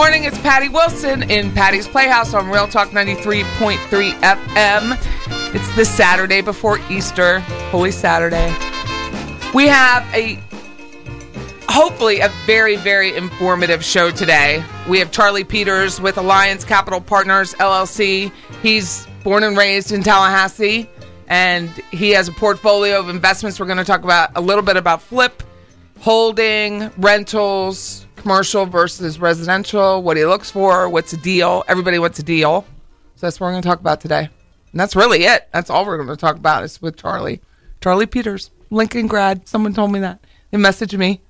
morning. It's Patty Wilson in Patty's Playhouse on Real Talk 93.3 FM. It's the Saturday before Easter, Holy Saturday. We have a hopefully a very very informative show today. We have Charlie Peters with Alliance Capital Partners LLC. He's born and raised in Tallahassee and he has a portfolio of investments. We're going to talk about a little bit about flip, holding, rentals, commercial versus residential, what he looks for, what's a deal. Everybody wants a deal. So that's what we're going to talk about today. And that's really it. That's all we're going to talk about is with Charlie. Charlie Peters, Lincoln grad. Someone told me that. They messaged me.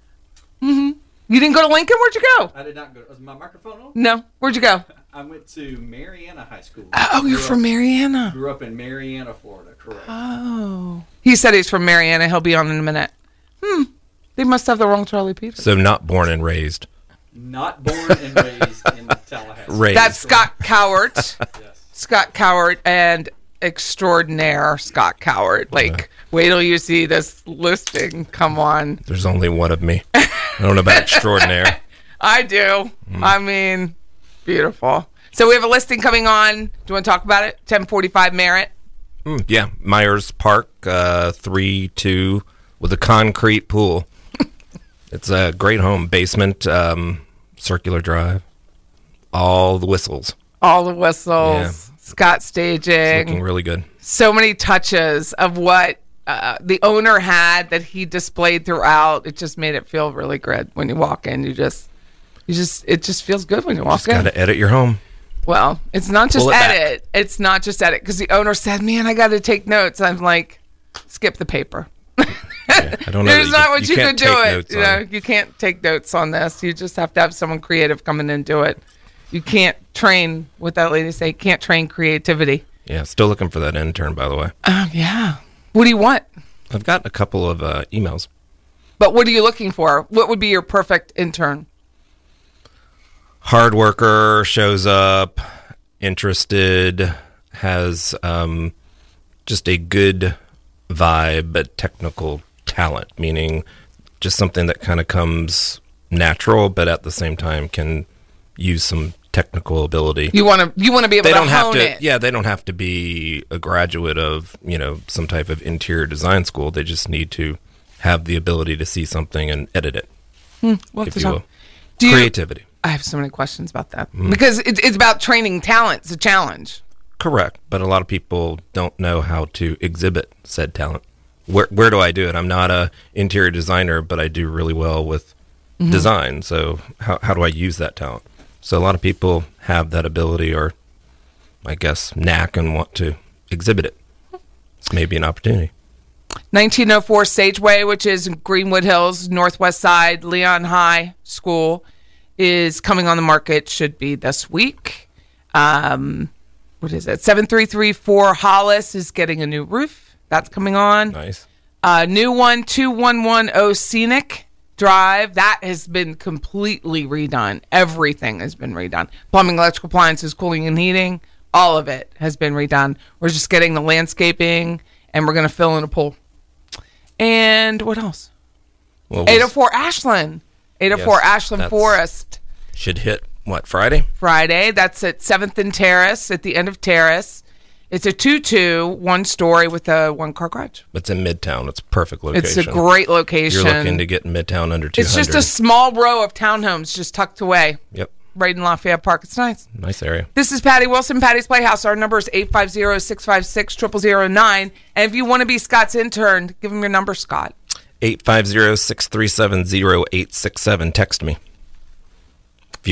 hmm You didn't go to Lincoln? Where'd you go? I did not go. Was my microphone on? No. Where'd you go? I went to Marianna High School. Oh, you're Grew from up- Marianna. Grew up in Marianna, Florida. Correct. Oh. He said he's from Marianna. He'll be on in a minute. Hmm. They must have the wrong Charlie Peters. So not born and raised. Not born and raised in Tallahassee. Raised. That's Scott Cowart. Yes. Scott Cowart and extraordinaire Scott Cowart. Like, wait till you see this listing. Come on. There's only one of me. I don't know about extraordinaire. I do. I mean, beautiful. So we have a listing coming on. Do you want to talk about it? 1045 Merritt. Mm, yeah, Myers Park, uh, three two, with a concrete pool. It's a great home, basement, um, circular drive, all the whistles, All the whistles. Yeah. Scott It's staging. looking really good. so many touches of what uh, the owner had that he displayed throughout. It just made it feel really good when you walk in. You just, you just, it just feels good when you walk Just in. got to edit your home. Well, it's not just Pull it back. edit. It's not just edit because the owner said, "Man, I got to take notes." I'm like, skip the paper. Yeah, I don't know. There's not you, what you, can't could do it. You know, it. you can't take notes on this. You just have to have someone creative come in and do it. You can't train what that lady say. Can't train creativity. Yeah, still looking for that intern, by the way. Um, yeah. What do you want? I've got a couple of uh, emails. But what are you looking for? What would be your perfect intern? hard worker shows up interested has um, just a good vibe but technical talent meaning just something that kind of comes natural but at the same time can use some technical ability You want to you want to be able they to don't have to it. yeah they don't have to be a graduate of you know some type of interior design school they just need to have the ability to see something and edit it, We'll if to you talk. will. Do you- Creativity. I have so many questions about that Mm. because it, it's about training talent. It's a challenge. Correct, but a lot of people don't know how to exhibit said talent. Where where do I do it? I'm not a interior designer, but I do really well with Mm-hmm. design. So how how do I use that talent? So a lot of people have that ability, or I guess knack, and want to exhibit it. It's maybe an opportunity. 1904 Sageway, which is Greenwood Hills, Northwest Side, Leon High School, is coming on the market. Should be this week. Um, what is it? 7334 Hollis is getting a new roof. That's coming on. Nice. Uh, new one, 2110 Scenic Drive. That has been completely redone. Everything has been redone. Plumbing, electrical appliances, cooling and heating, all of it has been redone. We're just getting the landscaping and we're going to fill in a pool. And what else? Well, we 804 Ashland. 804 Yes, Ashland Forest. should hit what Friday? Friday. That's at 7th and Terrace, at the end of Terrace. It's a 2 2, story with a one car garage. It's in Midtown. It's a perfect location. It's a great location. You're looking to get Midtown under 200. It's just a small row of townhomes just tucked away yep, right in Lafayette Park. It's nice. nice area. This is Patty Wilson, Patty's Playhouse. Our number is 850 656 0009. And if you want to be Scott's intern, give him your number, Scott. 850-637-0867. Text me.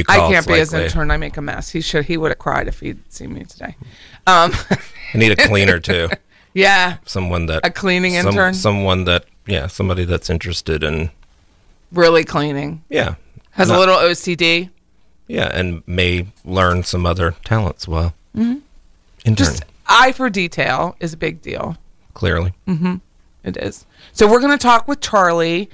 I can't be his intern. I make a mess. He should. He would have cried if he'd seen me today. Um, I need a cleaner too. yeah, Someone that A cleaning some- intern? Someone that yeah, somebody that's interested in really cleaning. yeah, Has a little OCD. yeah, and may learn some other talents while. Mm-hmm. Just eye for detail is a big deal. clearly, It is. So we're going to talk with Charlie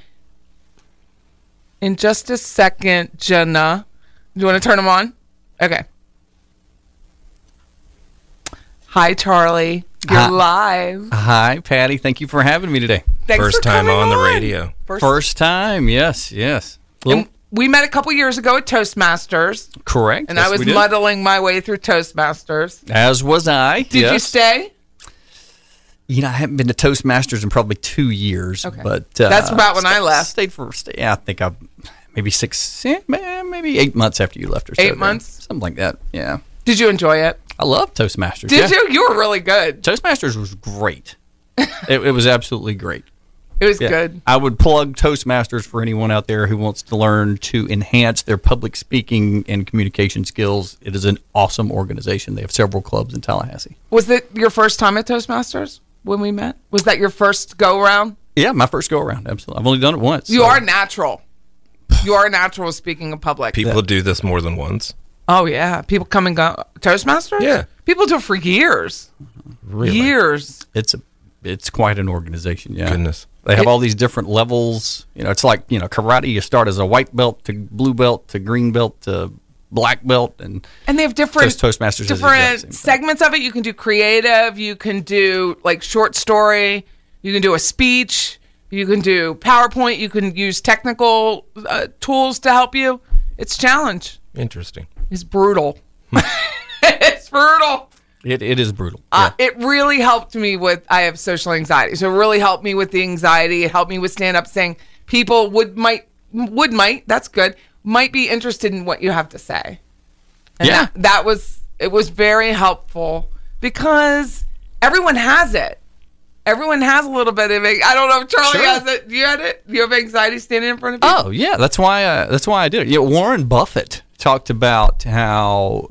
in just a second. Jenna, you want to turn them on? Okay. Hi, Charlie. You're Hi. live. Hi, Patty. Thank you for having me today. Thanks first for time coming on the radio. First, First time, yes, yes. Little- and we met a couple years ago at Toastmasters, correct. and yes, I was we did. muddling my way through Toastmasters. As was I. Did you yes. stay? You know, I haven't been to Toastmasters in probably two years. Okay. But uh, That's about when I sta- left. Stayed for stay, yeah, I think I maybe six, eh, maybe eight months after you left or. Eight months? something like that. Yeah, Did you enjoy it? I love Toastmasters. Did yeah. you? You were really good. Toastmasters was great. it, it was absolutely great. It was Yeah. good. I would plug Toastmasters for anyone out there who wants to learn to enhance their public speaking and communication skills. It is an awesome organization. They have several clubs in Tallahassee. Was it your first time at Toastmasters when we met? Was that your first go around? Yeah, my first go around. Absolutely. I've only done it once. You so- are natural. You are natural speaking in public. People do this more than once. Oh yeah, people come and go. Toastmasters. Yeah. people do it for years. Really, Years. It's a it's quite an organization. Yeah. Goodness. They have It- all these different levels. You know, it's like you know karate. You start as a white belt to blue belt to green belt to black belt, and And they have different Toast- Toastmasters is the exact same different segments of it. You can do creative. You can do like short story. You can do a speech. You can do PowerPoint. You can use technical uh, tools to help you. It's a challenge. Interesting. It's brutal. it's brutal. it, it is brutal. Uh, it really helped me with I have social anxiety. So it really helped me with the anxiety. It helped me with stand up saying people would might would might that's good might be interested in what you have to say. And Yeah. that, that was it was very helpful because everyone has it. Everyone has a little bit of it. I don't know if Charlie Sure. has it. Do you had it? Do you have anxiety standing in front of people? Oh yeah, that's why. I, that's why I did it. Warren Buffett talked about how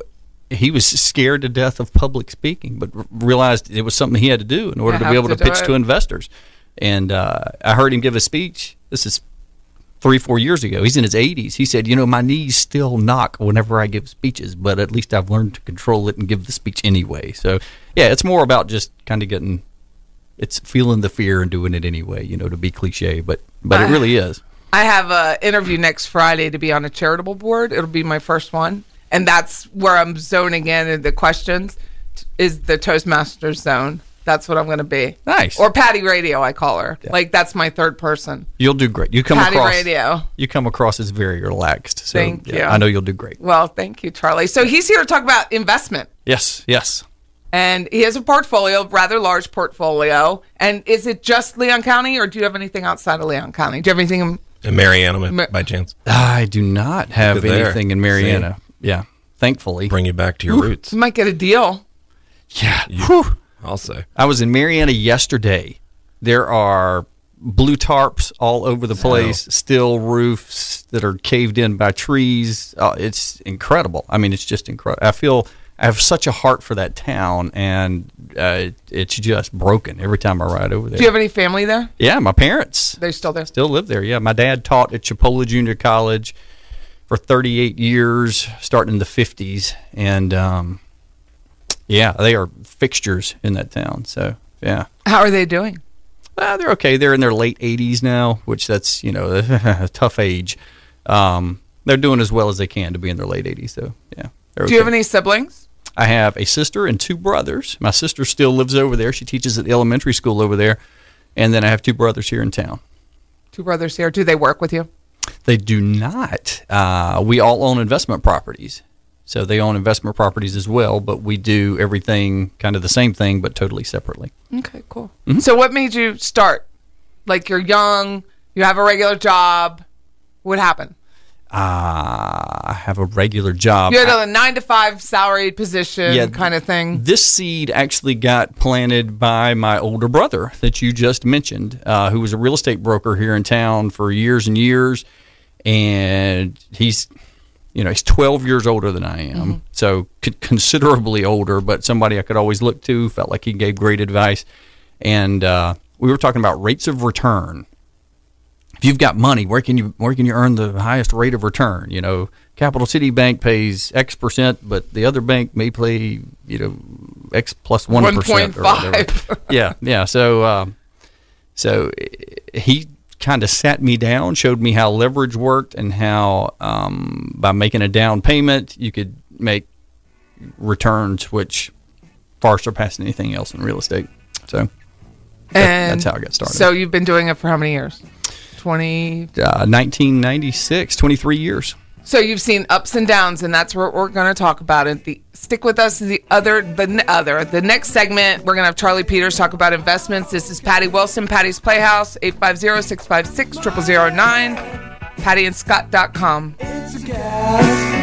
he was scared to death of public speaking, but r- realized it was something he had to do in order You to be able to to, pitch it. to investors. And uh, I heard him give a speech. This is three, four years ago. He's in his 80s. He said, "You know, my knees still knock whenever I give speeches, but at least I've learned to control it and give the speech anyway." So yeah, it's more about just kind of getting. It's feeling the fear and doing it anyway, you know, to be cliche, but but it really is. I have a interview next Friday to be on a charitable board. It'll be my first one, and that's where I'm zoning in. And the questions is the Toastmasters zone. That's what I'm going to be. Nice. Or Patty Radio, I call her. Like that's my third person. You'll do great. You come Patty across Radio. You come across as very relaxed. So Thank yeah, you. I know you'll do great. Well, thank you, Charlie. So he's here to talk about investment. Yes, yes. And he has a portfolio, rather large portfolio. And is it just Leon County, or do you have anything outside of Leon County? Do you have anything? In, And Marianna, Ma- by chance, I do not have Look at there. anything in Marianna. Yeah, thankfully. bring you back to your roots. you might get a deal. Yeah. You- Whew. Also, I was in Marianna yesterday. There are blue tarps all over the place, steel roofs that are caved in by trees. Uh, it's incredible. I mean, it's just incredible. I feel I have such a heart for that town, and uh, it's just broken every time I ride over there. Do you have any family there? yeah, my parents They're still there. still live there. Yeah, my dad taught at Chipola Junior College for 38 years, starting in the 50s, and um, yeah, they are fixtures in that town. So yeah. How are they doing? Uh, they're okay. They're in their late 80s now, which that's you know a tough age. Um, they're doing as well as they can to be in their late 80s, though. Yeah. they're Do you have any siblings? I have a sister and two brothers. My sister still lives over there. She teaches at the elementary school over there, and then I have two brothers here in town. Two brothers here. Do they work with you? They do not. Uh, we all own investment properties. So they own investment properties as well, but we do everything kind of the same thing, but totally separately. Okay, cool. So, what made you start? Like, you're young, you have a regular job. What happened? Uh, I have a regular job. You had a nine to five salaried position Yeah. kind of thing. This seed actually got planted by my older brother that you just mentioned, uh, who was a real estate broker here in town for years and years. And he's, you know, he's 12 years older than I am. So c- considerably older, but somebody I could always look to, felt like he gave great advice. And uh, we were talking about rates of return if you've got money, where can you where can you earn the highest rate of return? You know, Capital City Bank pays X percent, but the other bank may play you know X plus one percent or whatever. 1.5. yeah, yeah. So, um, so he kind of sat me down, showed me how leverage worked, and how um, by making a down payment you could make returns which far surpass anything else in real estate. So and that's how I got started. So, you've been doing it for how many years? 20. uh, 1996, 23 years. So, you've seen ups and downs, and that's what we're going to talk about. And the stick with us. The other, the other, the next segment, we're going to have Charlie Peters talk about investments. This is Patty Wilson, Patty's Playhouse, 850 656 0009, pattyandscott.com. Grab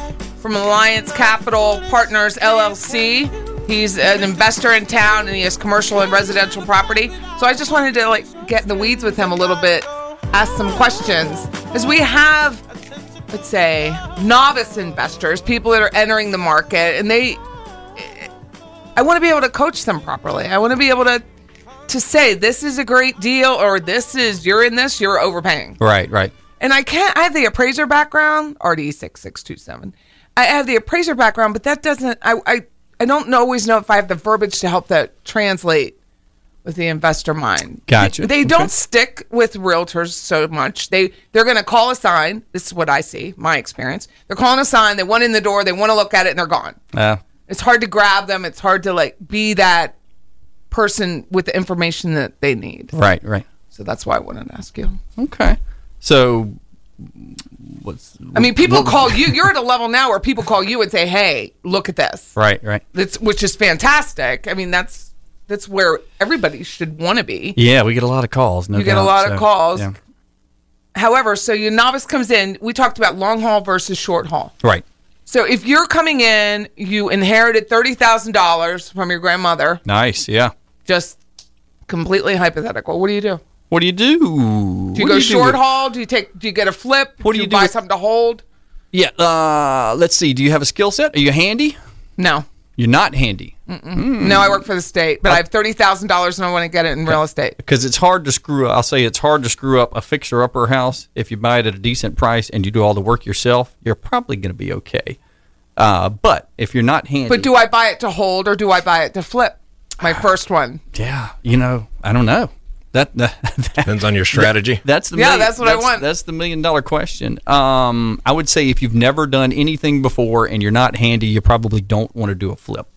from Alliance Capital Partners LLC. He's an investor in town and he has commercial and residential property. So I just wanted to like get in the weeds with him a little bit, ask some questions. As we have, let's say, novice investors, people that are entering the market, and they I want to be able to coach them properly. I want to be able to to say this is a great deal or this is you're in this, you're overpaying. Right, right. And I can't. I have the appraiser background, RD six six two seven. I have the appraiser background, but that doesn't. I I I don't always know if I have the verbiage to help that translate with the investor mind. Gotcha. They Okay. don't stick with realtors so much. They they're going to call a sign. This is what I see, my experience. They're calling a sign. They want in the door. They want to look at it, and they're gone. Uh, It's hard to grab them. It's hard to like be that person with the information that they need. right, right. So that's why I wanted to ask you. Okay. So, what's I mean, people what- call you. You're at a level now where people call you and say, "Hey, look at this." Right, right. That's which is fantastic. I mean, that's that's where everybody should want to be. Yeah, we get a lot of calls. No You get a doubt, lot of calls. yeah. However, so your novice comes in. We talked about long haul versus short haul. Right. So if you're coming in, you inherited thirty thousand dollars from your grandmother. Nice. Yeah. Just completely hypothetical. What do you do? What do you do? Do you What go do short with- haul? Do you take? Do you get a flip? What do you, you do buy with- something to hold? Yeah. Uh, let's see. Do you have a skill set? Are you handy? No. You're not handy No, I work for the state, but I have thirty thousand dollars and I want to get it in real estate. because it's hard to screw. I'll say it's hard to screw up a fixer upper house if you buy it at a decent price and you do all the work yourself. You're probably going to be okay. Uh, but if you're not handy, But do I buy it to hold or do I buy it to flip? My first one. yeah, you know, I don't know. That, that Depends on your strategy. That's the Yeah, million- that's what I want. That's the million dollar question. Um, I would say if you've never done anything before and you're not handy, you probably don't want to do a flip.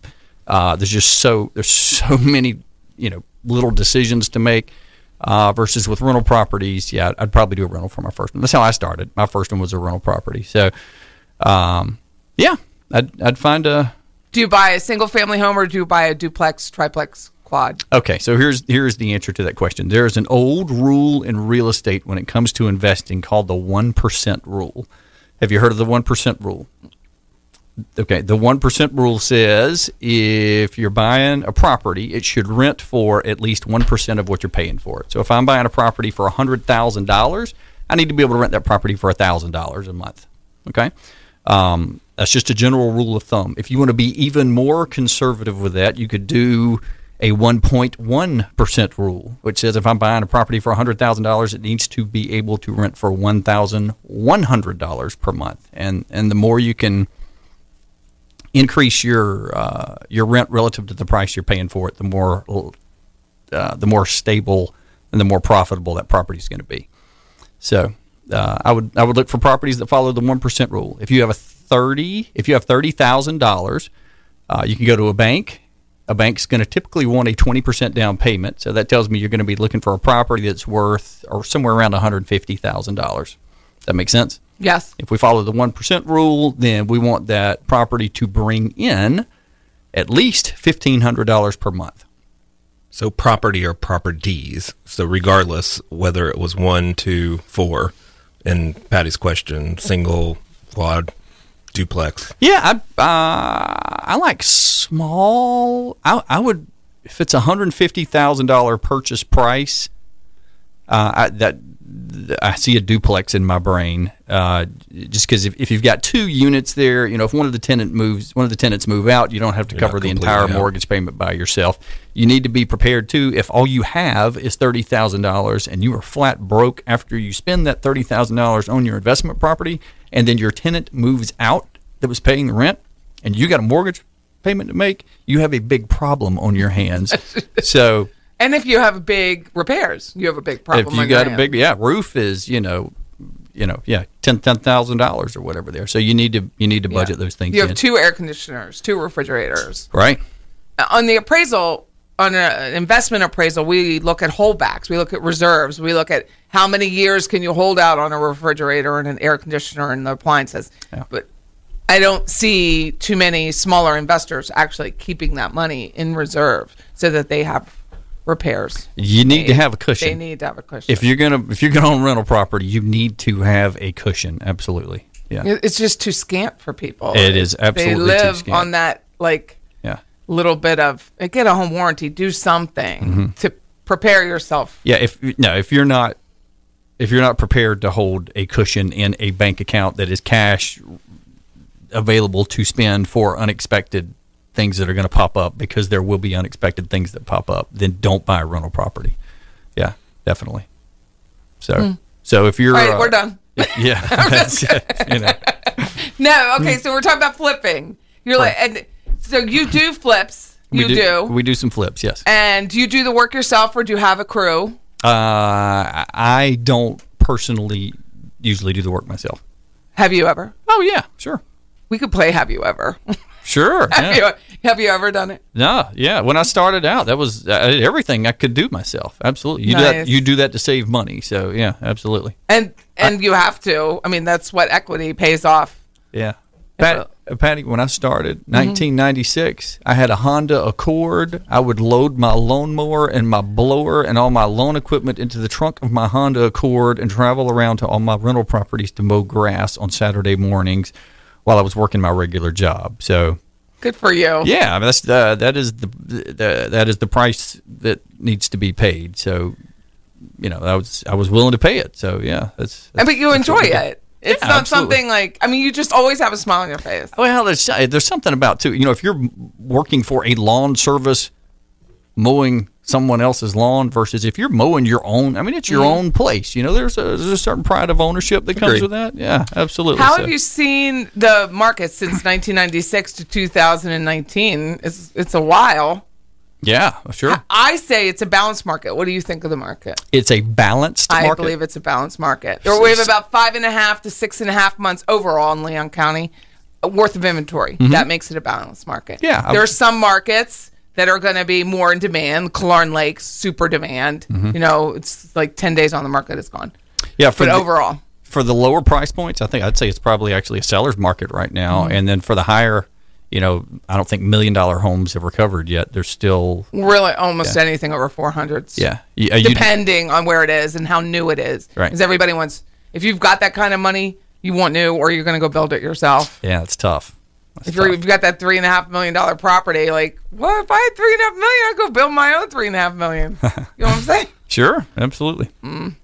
Uh, there's just so there's so many you know little decisions to make. Uh, versus with rental properties, yeah, I'd probably do a rental for my first one. That's how I started. My first one was a rental property. So, um, yeah, I'd I'd find a Do you buy a single family home or do you buy a duplex, triplex, Okay, so here's here's the answer to that question. There is an old rule in real estate when it comes to investing called the one percent rule. Have you heard of the one percent rule? Okay, the one percent rule says if you're buying a property, it should rent for at least one percent of what you're paying for it. So if I'm buying a property for hundred thousand dollars, I need to be able to rent that property for thousand dollars a month. Okay, um, that's just a general rule of thumb. If you want to be even more conservative with that, you could do a 1.1% rule, which says if I'm buying a property for $100,000, it needs to be able to rent for $1,100 per month. And and the more you can increase your uh, your rent relative to the price you're paying for it, the more uh, the more stable and the more profitable that property is going to be. So uh, I would I would look for properties that follow the one percent rule. If you have a thirty, if you have thirty thousand dollars, uh, you can go to a bank. A bank's going to typically want a twenty percent down payment, so that tells me you're going to be looking for a property that's worth or somewhere around one hundred fifty thousand dollars. That makes sense. Yes. If we follow the one percent rule, then we want that property to bring in at least fifteen hundred dollars per month. So property or properties. So regardless whether it was one, two, four, in Patty's question, single, quad, duplex. Yeah, I uh, I like small. I I would if it's a hundred fifty thousand dollar purchase price. Uh, I, that I see a duplex in my brain. Uh, just because if, if you've got two units there, you know, if one of the tenant moves, one of the tenants move out, you don't have to You're cover the entire out. mortgage payment by yourself. You need to be prepared too. If all you have is thirty thousand dollars and you are flat broke after you spend that thirty thousand dollars on your investment property, and then your tenant moves out that was paying the rent, and you got a mortgage payment to make, you have a big problem on your hands. so And if you have big repairs, you have a big problem. if you got a hand. big yeah roof is you know you know yeah ten ten thousand dollars or whatever there so you need to you need to Yeah. budget those things You have in. two air conditioners, two refrigerators. right on the appraisal on an investment appraisal we look at holdbacks we look at reserves we look at how many years can you hold out on a refrigerator and an air conditioner and the appliances. But i don't see too many smaller investors actually keeping that money in reserve so that they have repairs. You need to have a cushion. they need to have a cushion. If you're gonna if you're gonna own rental property you need to have a cushion. Absolutely. Yeah. It's just too scant for people. It is absolutely they live on that like yeah little bit of get a home warranty do something Mm-hmm. to prepare yourself yeah if no if you're not if you're not prepared to hold a cushion in a bank account that is cash available to spend for unexpected things that are going to pop up because there will be unexpected things that pop up then don't buy a rental property yeah definitely so so if you're. All right, uh, we're done. yeah you know No, okay, so we're talking about flipping. You're like, and so you do flips. You we do, we do some flips yes And do you do the work yourself or do you have a crew? uh i don't personally usually do the work myself Have you ever? oh yeah sure We could play Have You Ever? sure have, yeah. you, have you ever done it? No, yeah. When I started out, that was I did everything I could do myself. Absolutely, you do that. You do that to save money. So yeah, absolutely. And and you have to. I mean, that's what equity pays off. Yeah. Pat, uh, Patty, when I started, 1996, I had a Honda Accord. I would load my lawnmower and my blower and all my lawn equipment into the trunk of my Honda Accord and travel around to all my rental properties to mow grass on Saturday mornings while I was working my regular job. So Good for you. Yeah, I mean, that's the that is the, the that is the price that needs to be paid. So, you know, I was I was willing to pay it. So yeah, that's. That's but you enjoy what we did. it. It's Yeah, not absolutely. something like. I mean, you just always have a smile on your face. Well, there's there's something about too. You know, if you're working for a lawn service, mowing someone else's lawn versus if you're mowing your own. I mean, it's your Mhm. own place. You know, there's a, there's a certain pride of ownership that comes Agreed. with that. Yeah, absolutely. How So- have you seen the market since 1996 to 2019? It's it's a while. Yeah, sure. I say it's a balanced market. What do you think of the market? It's a balanced I market. believe it's a balanced market. Or we have about five and a half to six and a half months overall in Leon County uh, worth of inventory. Mhm. That makes it a balanced market. Yeah, There are some markets that are going to be more in demand. Killearn Lakes, super demand. Mhm. You know, it's like 10 days on the market, it's gone. Yeah, for but the- overall. for the lower price points, I think I'd say it's probably actually a seller's market right now. Mhm. And then for the higher, you know, I don't think million dollar homes have recovered yet. They're still Really, almost Yeah. anything over 400s. Yeah. You- uh, you- Depending on where it is and how new it is. Right. Because everybody wants, if you've got that kind of money, you want new or you're going to go build it yourself. yeah, it's tough. if, you're, if you've got that three and a half million dollar property, like, well, if I had three and a half million, I'd go build my own three and a half million. you know what I'm saying? Sure, absolutely. Mm.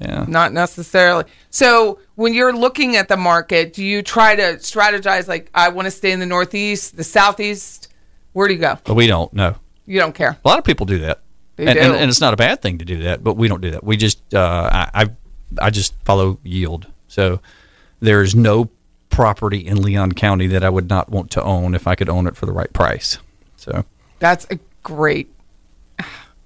Yeah. Not necessarily. So when you're looking at the market, do you try to strategize like I want to stay in the Northeast, the Southeast? Where do you go? But we don't know. You don't care. A lot of people do that, They and, do. And, and it's not a bad thing to do that. But we don't do that. We just uh, I, I I just follow yield. So there's no property in Leon County that I would not want to own if I could own it for the right price. So That's a great.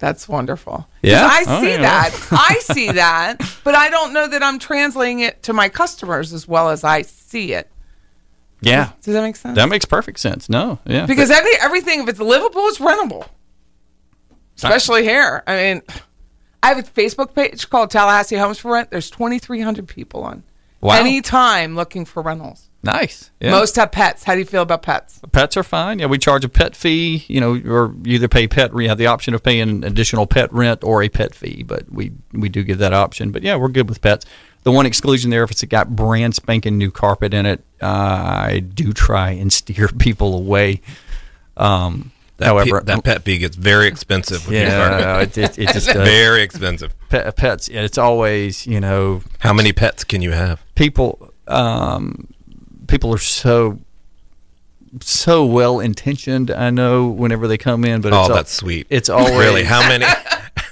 That's wonderful. Yeah? I Oh, see yeah. that. I see that, but I don't know that I'm translating it to my customers as well as I see it. yeah, Does that make sense? that makes perfect sense. No, yeah, Because every, everything, if it's livable, it's rentable. Especially here. I mean, I have a Facebook page called Tallahassee Homes for Rent. There's 2,300 people on. Wow. Anytime looking for rentals. Nice. Yeah. Most have pets. How do you feel about pets? Pets are fine. Yeah, we charge a pet fee. You know, or you either pay pet. You have the option of paying additional pet rent or a pet fee, but we we do give that option. But yeah, we're good with pets. The one exclusion there, if it's got brand spanking new carpet in it, uh, I do try and steer people away. Um, That, however, pe- that pet fee gets very expensive. With yeah, carpet. it, it, it just does. very expensive. Pet, pets. It's always you know How many pets can you have? people um, people are so so well intentioned. I know whenever they come in, but oh, it's al- that's sweet. It's always really how many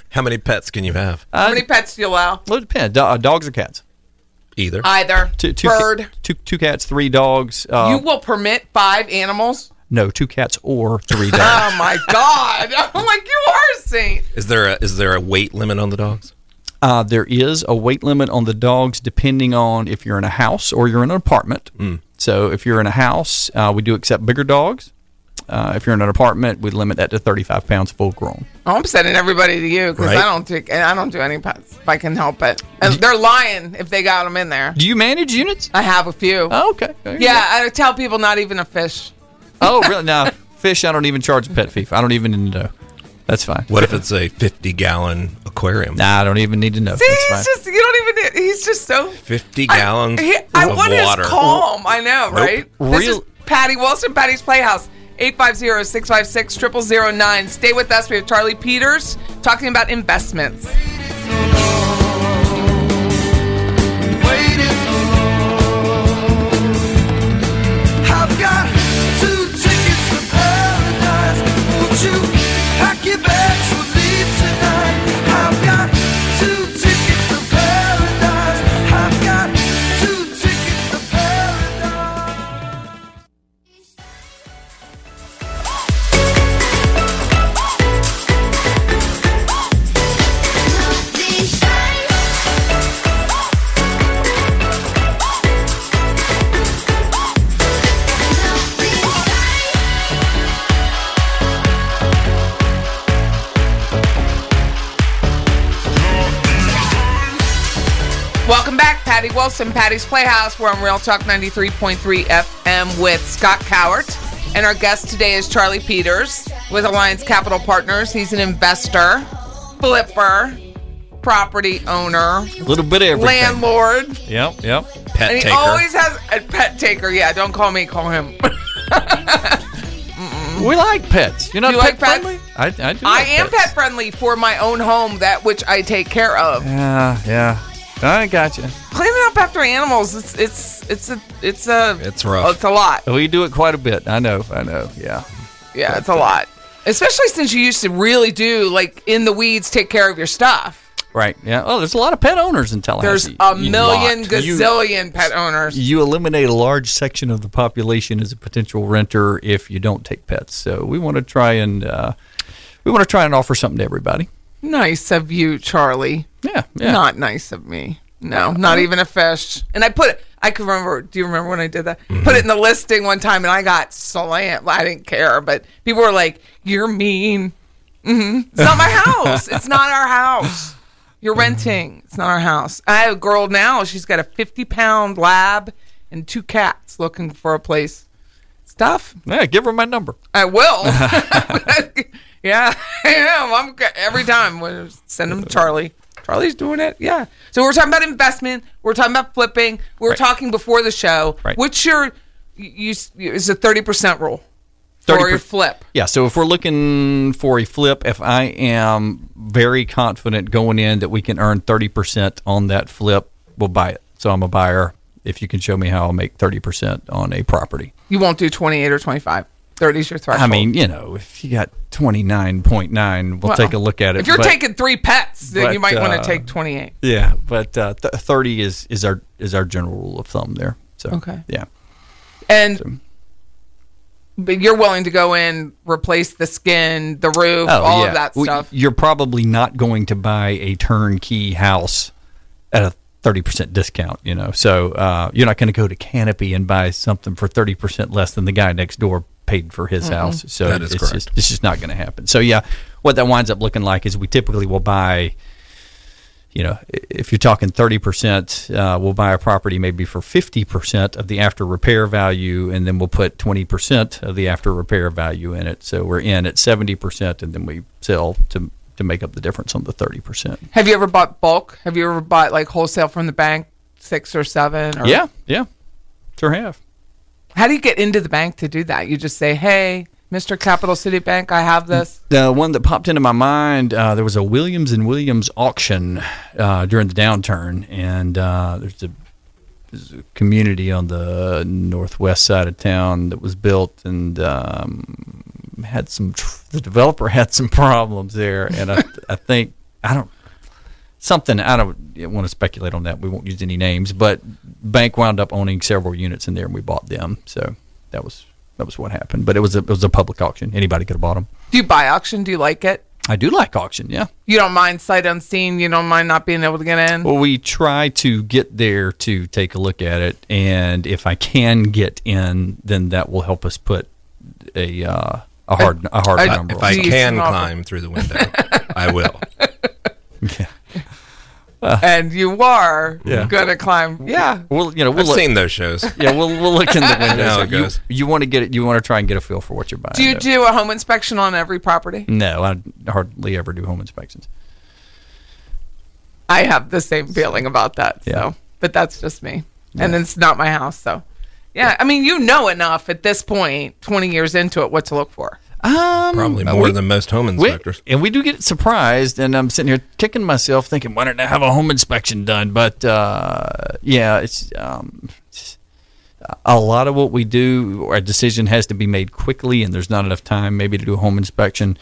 how many pets can you have? How many pets do you allow? Well, it depends. Do- uh, dogs or cats? Either. Either. Two, two, ca- Bird. two, two cats, three dogs. Uh, you will permit five animals? no, two cats or three dogs. Oh my God. I'm like, you are a saint. Is there a is there a weight limit on the dogs? Uh, there is a weight limit on the dogs depending on if you're in a house or you're in an apartment. Mm. So if you're in a house, uh, we do accept bigger dogs. Uh, if you're in an apartment, we limit that to 35 pounds full grown. Oh, I'm sending everybody to you because Right. I don't take I don't do any pets if I can help it. And they're lying if they got them in there. Do you manage units? I have a few. Oh, okay. There you Yeah, I tell people not even a fish. Oh, really? Now, fish, I don't even charge a pet fee. I don't even know. That's fine. What if it's a fifty gallon aquarium? Nah, I don't even need to know. See, That's fine. he's just you don't even he's just so Fifty gallons He, I of want water. his calm. I know, Nope. right? This is Patty Wilson, Patty's Playhouse. 850-656-0009. Stay with us. We have Charlie Peters talking about investments. I've got two tickets to paradise. Won't you pack Patty Wilson, Patty's Playhouse. We're on Real Talk 93.3 FM with Scott Cowart. And our guest today is Charlie Peters with Alliance Capital Partners. He's an investor, flipper, property owner, a little bit of everything. landlord. Yep, yep. Pet and he taker. always has a pet taker. Yeah, don't call me, call him. We like pets. You're not You pet like pets? friendly? I, I do. I like am pets. pet friendly for my own home, that which I take care of. Yeah, yeah. I got you. Cleaning up after animals, it's it's it's a it's a It's rough. It's a lot. We do it quite a bit. I know. I know. Yeah. Yeah, it's a lot. Especially since you used to really do like in the weeds, take care of your stuff. Right. Yeah. Oh, there's a lot of pet owners in Tallahassee. There's Tallahassee. a million Lot. You- gazillion pet owners. you eliminate a large section of the population as a potential renter if you don't take pets. So we want to try and uh, we want to try and offer something to everybody. Nice of you, Charlie. Yeah, yeah. Not nice of me. No, not even a fish. And I put it. I can remember. Do you remember when I did that? Put it in the listing one time, and I got slammed. I didn't care, but people were like, "You're mean." hmm It's not my house. it's not our house. You're renting. It's not our house. I have a girl now. She's got a 50 pound lab and two cats looking for a place. Tough. Yeah, give her my number. I will. yeah, I am. I'm every time send them to Charlie. Charlie's doing it. Yeah. So we're talking about investment. We're talking about flipping. We We're talking before the show. Right. What's your you, you is a thirty percent rule 30 for your flip? Yeah, so if we're looking for a flip, if I am very confident going in that we can earn 30% on that flip, we'll buy it. So I'm a buyer. If you can show me how I'll make 30% on a property. You won't do twenty eight or twenty five. Thirty is your threshold. I mean, you know, if you got 29.9, we'll Well, take a look at it. If you're but- taking three pets, then you but, might want uh, to take twenty eight. Yeah, but uh, th- 30 is, is our is our general rule of thumb there. So Okay. Yeah. And but you're willing to go in, replace the skin, the roof, Oh, all yeah. of that Well, stuff. You're probably not going to buy a turnkey house at a 30% discount, you know. So uh, you're not going to go to Canopy and buy something for 30% less than the guy next door paid for his Mhm. house. So That is it's correct. just it's just not going to happen. So yeah, what that winds up looking like is we typically will buy you know, if you're talking 30%, uh, we'll buy a property maybe for 50% of the after repair value, and then we'll put 20% of the after repair value in it. So we're in at 70%, and then we sell to, to make up the difference on the 30%. Have you ever bought bulk? Have you ever bought like wholesale from the bank, six or seven? Or Yeah, yeah, sure have. How do you get into the bank to do that? You just say, "Hey, Mr. Capital City Bank, I have this." The one that popped into my mind, uh, there was a Williams and Williams auction uh, during the downturn, and uh, there's a, there's a community on the northwest side of town that was built, and um, had some. Tr- the developer had some problems there, and I, I think I don't something. I don't want to speculate on that. We won't use any names, but bank wound up owning several units in there, and we bought them. So that was that was what happened. But it was a it was a public auction. Anybody could have bought them. Do you buy auction? Do you like it? I do like auction, yeah. You don't mind sight unseen. You don't mind not being able to get in. Well, we try to get there to take a look at it, and if I can get in, then that will help us put a uh, a hard a hard I- number. If on I can climb through the window, I will. and you are Yeah. gonna climb. Yeah. Well, you know, we'll I've look, seen those shows. Yeah, we'll we'll look in the window. How it you, goes. you want to get it. You want to try and get a feel for what you're buying. Do you though. do a home inspection on every property? No, I hardly ever do home inspections. I have the same feeling about that. Yeah. So, but that's just me, and it's not my house. So, yeah. I mean, you know enough at this point, twenty years into it, what to look for. Um, Probably uh, more we- than most home we- inspectors. and we do get surprised, and I'm sitting here kicking myself, thinking, why didn't I have a home inspection done? But uh, yeah, it's um, a lot of what we do. A decision has to be made quickly, and there's not enough time maybe to do a home inspection.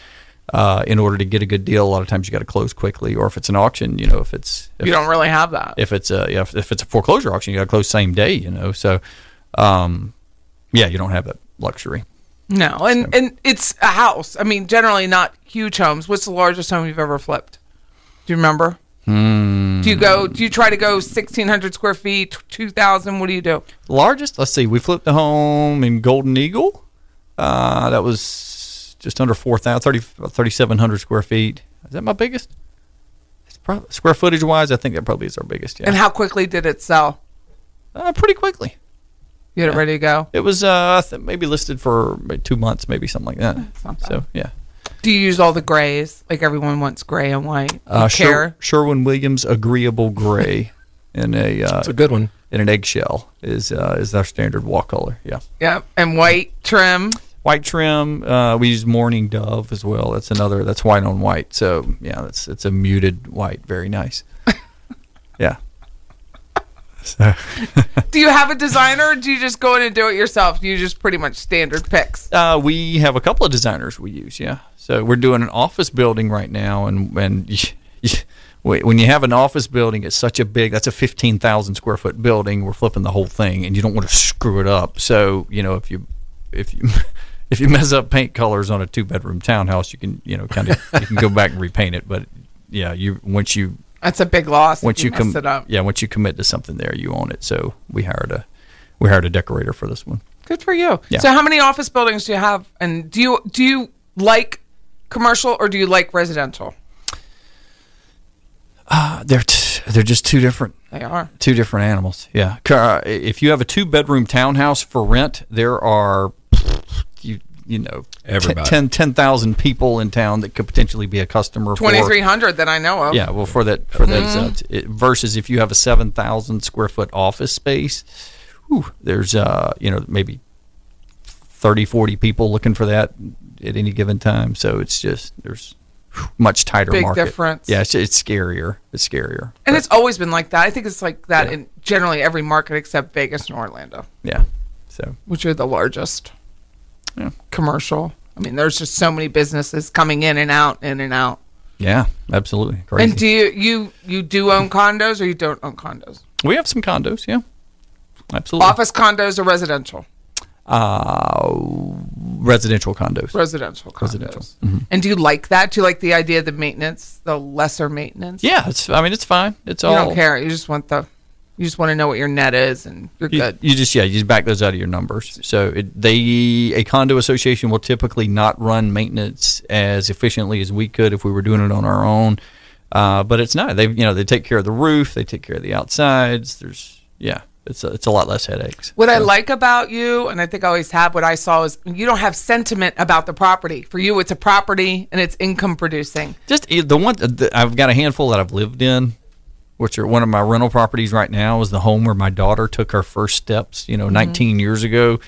Uh, in order to get a good deal, a lot of times you got to close quickly, or if it's an auction, you know, if it's if, You don't really have that. if it's a if, if it's a foreclosure auction, you got to close same day, you know. So, um, yeah, you don't have that luxury. No, and and it's a house. I mean, generally not huge homes. What's the largest home you've ever flipped? Do you remember? Hmm. Do you go? Do you try to go sixteen hundred square feet, two thousand? What do you do? largest let's see we flipped a home in golden eagle uh, that was just under 4,000 30 3700 square feet is that my biggest it's probably square footage wise i think that probably is our biggest yeah And how quickly did it sell? uh, pretty quickly You had it ready to go. it was uh, I think maybe listed for maybe two months maybe something like that not so yeah Do you use all the grays? Like everyone wants gray and white. You uh, care? Sher- sherwin williams agreeable gray in a uh, It's a good one. in an eggshell is uh, is our standard wall color yeah Yep. And white trim. white trim. Uh, we use morning dove as well. That's another. That's white on white. So yeah, that's it's a muted white. Very nice. yeah. So, Do you have a designer or do you just go in and do it yourself? You just pretty much standard picks. uh, we have a couple of designers we use. Yeah. So we're doing an office building right now, and and you, you, when you have an office building, it's such a big. That's a fifteen thousand square foot building. We're flipping the whole thing, and you don't want to screw it up. So you know if you if you if you mess up paint colors on a two bedroom townhouse, you can you know kind of you can go back and repaint it. But yeah, you once you That's a big loss. once you, you, com- mess it up. yeah once you commit to something there, you own it. So we hired a we hired a decorator for this one. Good for you. Yeah. So how many office buildings do you have? And do you do you like commercial or do you like residential? Uh, they're t- they're just two different They are. two different animals. Yeah. If you have a two bedroom townhouse for rent, there are you you know Everybody. 10 10,000 people in town that could potentially be a customer. Twenty three hundred that I know of. Yeah, well, for that for those uh, it, versus if you have a seven thousand square foot office space, whew, there's uh you know maybe 30, 40 people looking for that at any given time. So it's just there's much tighter Big market. difference. Yeah, it's, it's scarier. It's scarier. And it's always been like that. I think it's like that Yeah. in generally every market except Vegas and Orlando, Yeah. So which are the largest Yeah. commercial. I mean, there's just so many businesses coming in and out, in and out. yeah, absolutely crazy. And do you you you do own condos or you don't own condos? we have some condos. Yeah, absolutely. Office condos or residential? uh, residential condos. Residential condos. Residential. Mm-hmm. And do you like that? Do you like the idea of the maintenance, the lesser maintenance? Yeah, it's. I mean, it's fine. It's all. You all. don't care. You just want the, you just want to know what your net is, and you're You, good. you just yeah, you just back those out of your numbers. So it, they a condo association will typically not run maintenance as efficiently as we could if we were doing it on our own. Uh, but it's not. They you know they take care of the roof, they take care of the outsides. There's yeah, it's a, it's a lot less headaches. What I like about you, and I think I always have, what I saw is you don't have sentiment about the property. For you, it's a property and it's income producing. Just eh, the one I've got a handful that I've lived in, which are one of my rental properties right now is the home where my daughter took her first steps. You know, 19 years ago,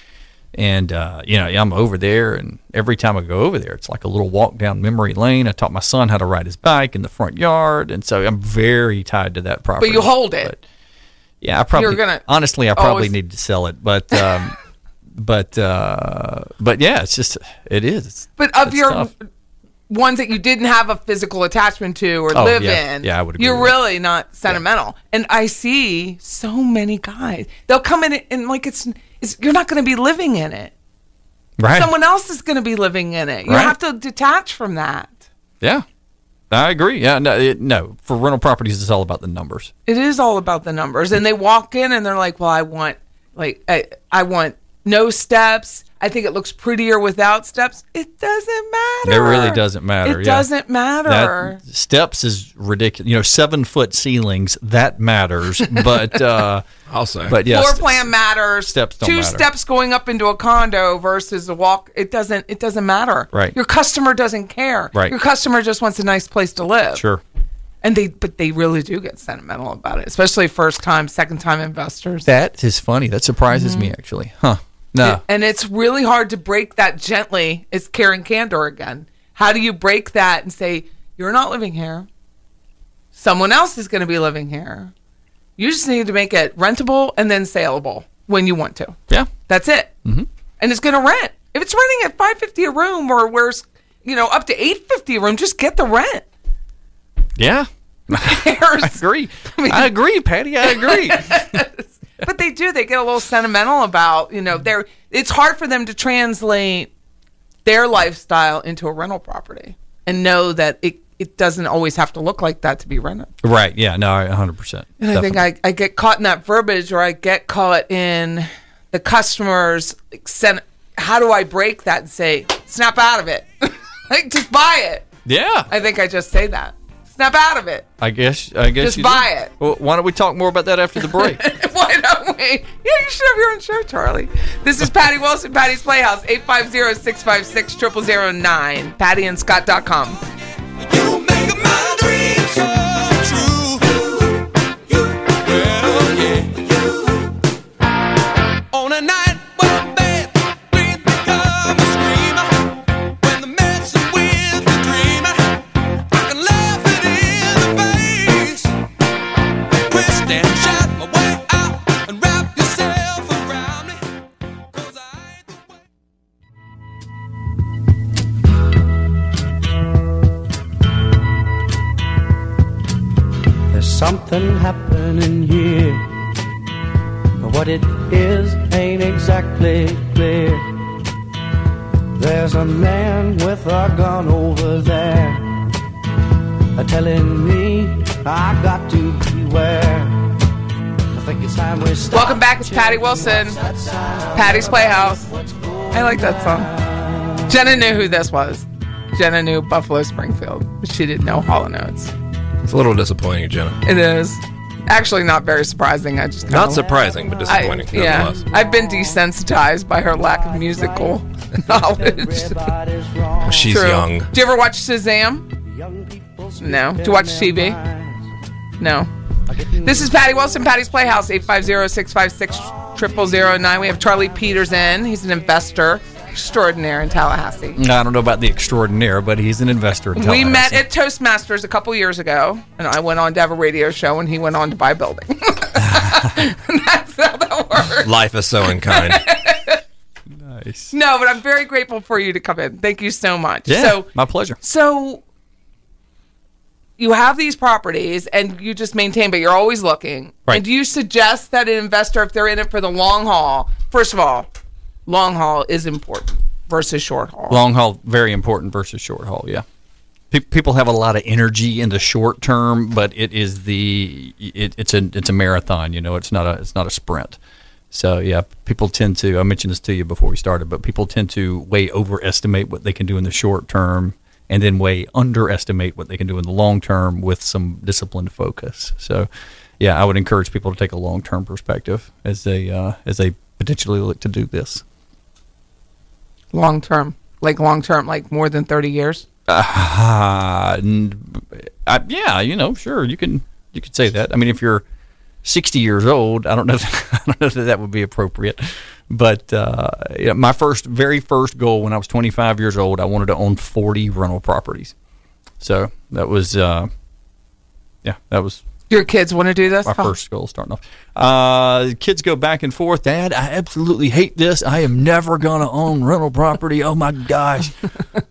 and uh, you know I'm over there, and every time I go over there, it's like a little walk down memory lane. I taught my son how to ride his bike in the front yard, and so I'm very tied to that property. But you hold it. But, yeah, I probably You're gonna honestly I probably always- need to sell it, but. Um, But uh, but yeah, it's just it is. But of your tough. Ones that you didn't have a physical attachment to or Oh, live yeah. in, Yeah, I would agree you're with that. really not sentimental. And I see so many guys. They'll come in and like it's, it's you're not going to be living in it. right? Someone else is going to be living in it. You Right. have to detach from that. Yeah, I agree. Yeah, no, it, no. For rental properties, it's all about the numbers. It is all about the numbers. And they walk in and they're like, "Well, I want like I, I want no steps. I think it looks prettier without steps." It doesn't matter. It really doesn't matter, It yeah. doesn't matter. That steps is ridiculous. You know, seven foot ceilings that matters, but uh, I'll say. but yeah, Floor plan matters. steps don't Two matter. steps going up into a condo versus a walk. It doesn't. It doesn't matter. Right. Your customer doesn't care. Right. Your customer just wants a nice place to live. Sure. And they, but they really do get sentimental about it, especially first time, second time investors. That is funny. That surprises me actually. Huh? No. And it's really hard to break that gently. It's Karen Candor again. How do you break that and say, you're not living here? Someone else is going to be living here. You just need to make it rentable and then saleable when you want to. Yeah. That's it. Mm-hmm. And it's going to rent. If it's renting at 550 a room or where's, you know, up to 850 a room, just get the rent. Yeah. I agree. I agree, Patty. I agree. but they do. They get a little sentimental about, you know, they're it's hard for them to translate their lifestyle into a rental property and know that it, it doesn't always have to look like that to be rented. right. Yeah. No. hundred percent. And I think I, I get caught in that verbiage or I get caught in the customers like, sen- how do I break that and say, snap out of it? like just buy it. Yeah. I think I just say that. Snap out of it. I guess. I guess. Just buy it. Well, why don't we talk more about that after the break? Why don't we? Yeah, you should have your own show, Charlie. This is Patty Wilson, Patty's Playhouse, 850-656-0009, pattyandscott.com. Patty Wilson, Patty's Playhouse. I like that song. Jenna knew who this was. Jenna knew Buffalo Springfield, but she didn't know Hall and Oates. It's a little disappointing, Jenna. It is actually not very surprising. I just Not surprising, but I, disappointing. yeah, nonetheless. I've been desensitized by her lack of musical knowledge. She's True. young. Do you ever watch Shazam? No. Do you watch TV? No. This is Patty Wilson, Patty's Playhouse, 850-656-0009. We have Charlie Peters in. He's an investor extraordinaire in Tallahassee. I don't know about the extraordinaire, but he's an investor. In Tallahassee. We met at Toastmasters a couple years ago, and I went on to have a radio show, and he went on to buy a building. That's how that works. Life is so unkind. nice. No, but I'm very grateful for you to come in. Thank you so much. Yeah, So, my pleasure. so you have these properties and you just maintain, but you're always looking. Right. And do you suggest that an investor, if they're in it for the long haul, first of all, long haul is important versus short haul. Long haul, very important versus short haul. Yeah, Pe- people have a lot of energy in the short term, but it is the it, it's a it's a marathon. You know, it's not a it's not a sprint. So yeah, people tend to. I mentioned this to you before we started, but people tend to way overestimate what they can do in the short term, and then way underestimate what they can do in the long term with some disciplined focus. So, yeah, I would encourage people to take a long term perspective as they uh, as they potentially look to do this. long term. Like long term, like more than 30 years. Uh, I, yeah, you know, sure, you can you could say that. I mean, if you're 60 years old, I don't know, I don't know that that would be appropriate. But uh, yeah, my first, very first goal when I was 25 years old, I wanted to own 40 rental properties. So that was, uh, yeah, that was Your kids want to do this? my Oh, first goal starting off. Uh, kids go back and forth. Dad, I absolutely hate this. I am never gonna own rental property. Oh my gosh!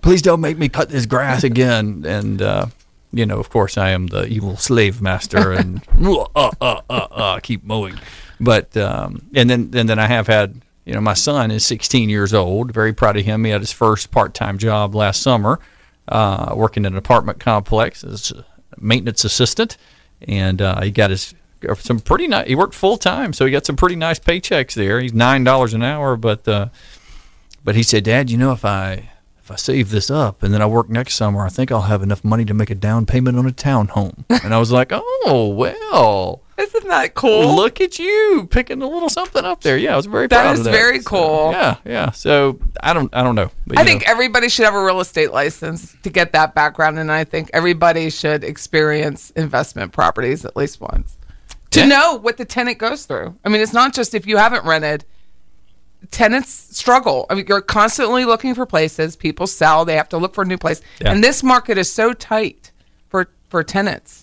Please don't make me cut this grass again. And uh, you know, of course, I am the evil slave master and uh, uh, uh, uh, keep mowing. But um, and then and then I have had. You know, my son is 16 years old. Very proud of him. He had his first part-time job last summer, uh, working in an apartment complex as a maintenance assistant, and uh, he got his some pretty nice. He worked full time, so he got some pretty nice paychecks there. He's nine dollars an hour, but uh, but he said, Dad, you know, if I if I save this up and then I work next summer, I think I'll have enough money to make a down payment on a townhome. and I was like, Oh well, Isn't that cool? look at you picking a little something up there. Yeah, I was very That proud of that. very So, cool. yeah, yeah. So I don't I don't know. But, I think know, everybody should have a real estate license to get that background, and I think everybody should experience investment properties at least once to Yeah. know what the tenant goes through. I mean, it's not just if you haven't rented. Tenants struggle. I mean, you're constantly looking for places. People sell. They have to look for a new place, Yeah. and this market is so tight for for tenants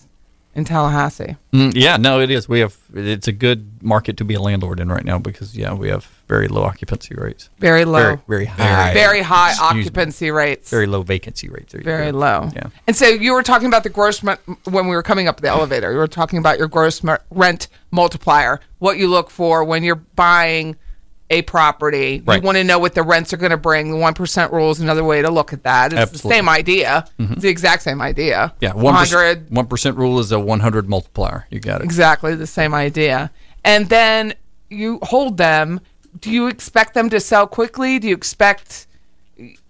in Tallahassee. Mm, yeah, no, it is. We have it's a good market to be a landlord in right now because yeah, we have very low occupancy rates. Very low, Very, very high. very high Excuse me. occupancy rates. Very low vacancy rates. Very go. low. Yeah. And so you were talking about the gross when we were coming up the elevator. You were talking about your gross rent multiplier, what you look for when you're buying a property. Right. You want to know what the rents are going to bring. The one percent rule is another way to look at that. It's the same idea. Mm-hmm. It's the exact same idea. Yeah, one one hundred. One percent rule is a one hundred multiplier. You got it. Exactly the same idea. And then you hold them. Do you expect them to sell quickly? Do you expect?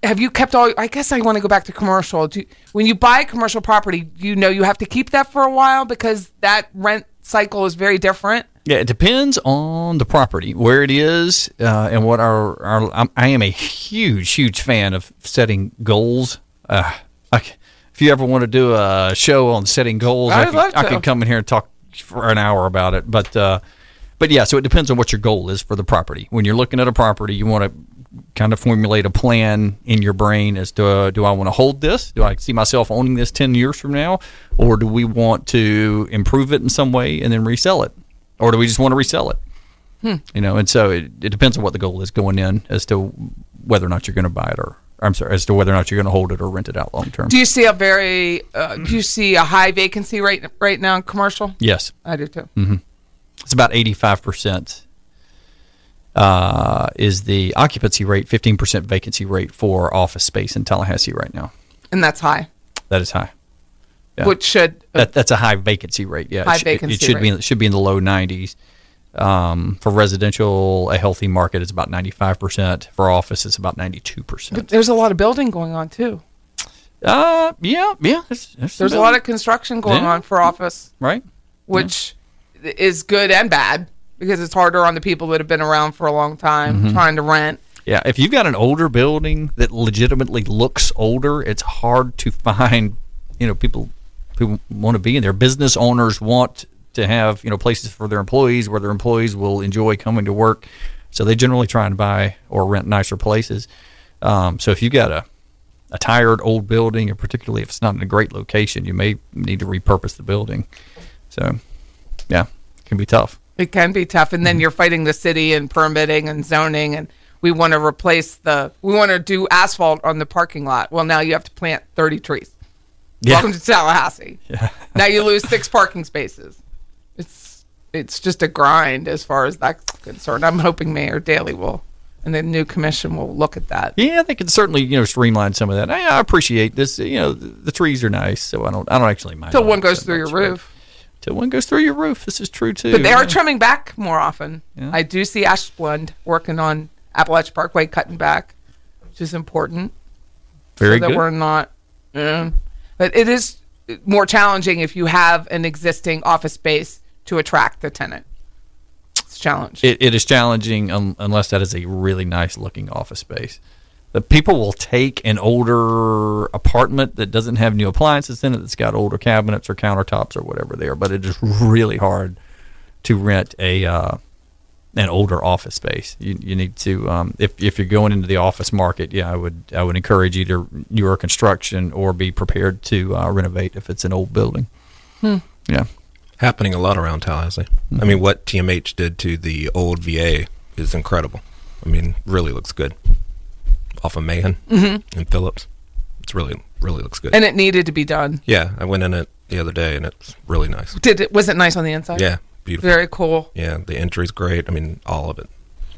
Have you kept all? I guess I want to go back to commercial. Do when you buy a commercial property, you know you have to keep that for a while because that rent cycle is very different. Yeah, it depends on the property, where it is, uh, and what our, our I'm, I am a huge, huge fan of setting goals. Uh, I if you ever want to do a show on setting goals, I I'd could, love I could come in here and talk for an hour about it. But uh, but yeah, so it depends on what your goal is for the property. When you're looking at a property, you want to kind of formulate a plan in your brain as to uh, do I want to hold this? Do I see myself owning this 10 years from now? Or do we want to improve it in some way and then resell it? Or do we just want to resell it? Hmm. You know, and so it, it depends on what the goal is going in as to whether or not you're going to buy it or, I'm sorry, as to whether or not you're going to hold it or rent it out long term. Do you see a very? Uh, do you see a high vacancy rate right now in commercial? Yes, I do too. it's about 85 percent. Uh, is the occupancy rate 15 percent vacancy rate for office space in Tallahassee right now? And that's high, That is high. Yeah. which should That that's a high vacancy rate. Yeah, High it, vacancy it should be in, it should be in the low 90s. Um, for residential, a healthy market is about 95 percent. For office, it's about 92 percent. there's a lot of building going on too. Uh, yeah, yeah. There's, there's, There's a lot of construction going Yeah. on for office, right. which is good and bad because it's harder on the people that have been around for a long time Mm-hmm. trying to rent. Yeah, if you've got an older building that legitimately looks older, it's hard to find, you know, people who want to be in there. Business owners want to have, you know, places for their employees where their employees will enjoy coming to work. So they generally try and buy or rent nicer places. Um, so if you've got a, a tired old building, and particularly if it's not in a great location, you may need to repurpose the building. So, yeah, it can be tough. It can be tough, and then Mm-hmm. you're fighting the city and permitting and zoning, and we want to replace the we want to do asphalt on the parking lot. Well, now you have to plant 30 trees. Yeah. Welcome to Tallahassee. now you lose six parking spaces. It's it's just a grind as far as that's concerned. I'm hoping Mayor Dailey will and the new commission will look at that. Yeah, they can certainly you know streamline some of that. I, I appreciate this. You know, the, the trees are nice, so I don't I don't actually mind. Till one goes so through your much, but- roof. Till one goes through your roof. This is true too. But they are yeah. trimming back more often. Yeah. I do see Asplundh working on Apalachee Parkway cutting back, which is important. very so that good. we're not. Yeah. But it is more challenging if you have an existing office space to attract the tenant. It's a challenge. It, it is challenging un, unless that is a really nice looking office space. The people will take an older apartment that doesn't have new appliances in it, that's got older cabinets or countertops or whatever there. But it is really hard to rent a uh, an older office space. You, you need to um, if if you're going into the office market, yeah, I would I would encourage either newer construction or be prepared to uh, renovate if it's an old building. Yeah. happening a lot around Tallahassee. I mean, what TMH did to the old VA is incredible. I mean, really looks good. Off of Mahan and Phillips, it's really really looks good. and it needed to be done. yeah, I went in it the other day and it's really nice. Did it? Was it nice on the inside? Yeah, beautiful. Very cool. Yeah, the entry's great. I mean, all of it.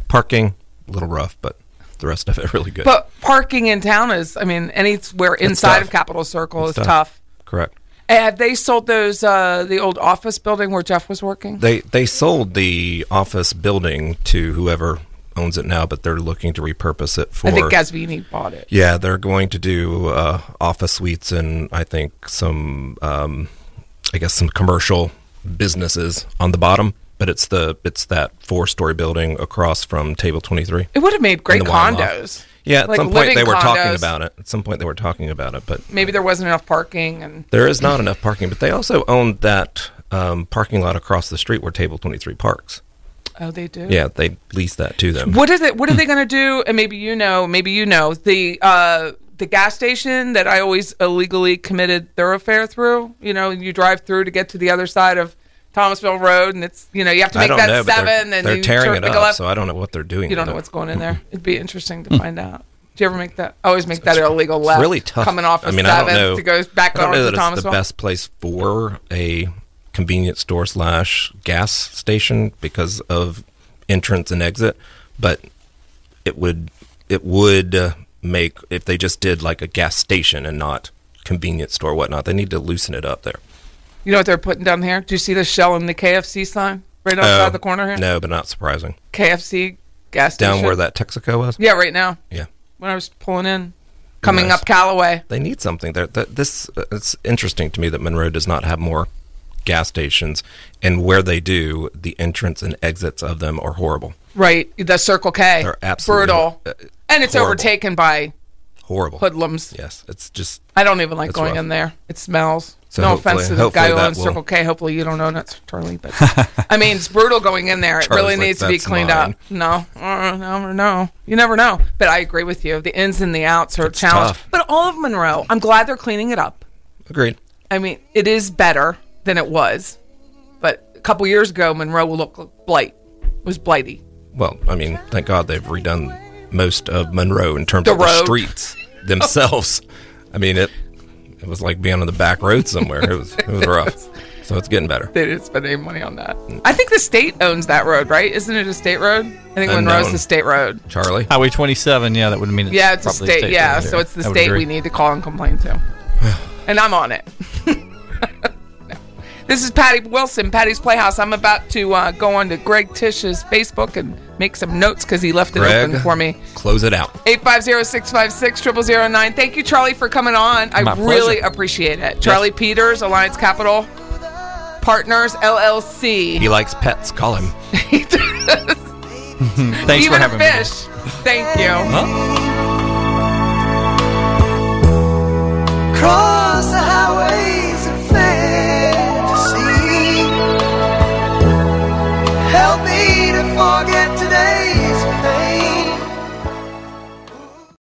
Parking a little rough, but the rest of it really good. But parking in town is, I mean, anywhere inside tough. of Capitol Circle It's is tough. tough. Correct. And Have they sold those uh, the old office building where Jeff was working? They they sold the office building to whoever owns it now, but they're looking to repurpose it for. I think Gasvini bought it. Yeah, they're going to do uh, office suites and I think some, um, I guess some commercial businesses on the bottom. But it's the it's that four story building across from Table Twenty Three. It would have made great the wine loft. condos. Yeah, at Like some point they were talking about it. At some point they were talking about it, but Maybe there wasn't enough parking, and there is not enough parking. But they also own that um, parking lot across the street where Table Twenty Three parks. oh, they do. Yeah, they lease that to them. What is it? What are they going to do? And maybe you know. Maybe you know the uh, the gas station that I always illegally committed thoroughfare through. You know, you drive through to get to the other side of Thomasville Road, and it's you know you have to make that know, seven, they're, and they're tearing it up, left. so I don't know what they're doing. You don't know what's going in there. It'd be interesting to find out. Do you ever make that? I always make that illegal left. really tough. Coming off of mean, I don't seventh know. to go back I don't on know to that it's the best place for a convenience store slash gas station because of entrance and exit, but it would it would uh, make if they just did like a gas station and not convenience store whatnot. They need to loosen it up there. You know what they're putting down here? Do you see the Shell and the KFC sign right outside Oh, the corner here? No, but not surprising. KFC gas station. Down where that Texaco was. Yeah, right now. Yeah. When I was pulling in, coming Nice. up Callaway. they need something there. That this uh, it's interesting to me that Monroe does not have more gas stations, and where they do, the entrance and exits of them are horrible, Right, the Circle K. They're absolutely brutal, uh, and it's horrible. overtaken by horrible. hoodlums. Yes, it's just I don't even like going rough. in there. It smells. So no offense to the guy who owns will- Circle K. Hopefully you don't own it, Charlie. But I mean, it's brutal going in there. It Charlie's really like, needs to be cleaned mine." up. No, uh, no, know. You never know. But I agree with you. The ins and the outs are a challenge. tough. But all of Monroe, I'm glad they're cleaning it up. agreed. I mean, it is better than it was. But a couple years ago, Monroe looked like blight. It was blighty. Well, I mean, thank God they've redone most of Monroe in terms The of the streets. themselves. I mean, it it was like being on the back road somewhere. It was it was rough. So it's getting better. They didn't spend any money on that. I think the state owns that road, right? Isn't it a state road? I think Monroe's Unknown. a state road. Charlie, Highway 27, yeah, that would mean it's Yeah, it's a probably state. yeah, road so it's the I state agree. we need to call and complain to. and I'm on it. This is Patty Wilson, Patty's Playhouse. I'm about to uh, go on to Greg Tish's Facebook and make some notes because he left it Greg, open for me. Close it out. 850-656-0009. Thank you, Charlie, for coming on. I really appreciate it. Charlie yes. Peters, Alliance Capital Partners, LLC. He likes pets. Call him. he does. Thanks Even for having fish. me. Thank you. Huh? Cross the highway forget today.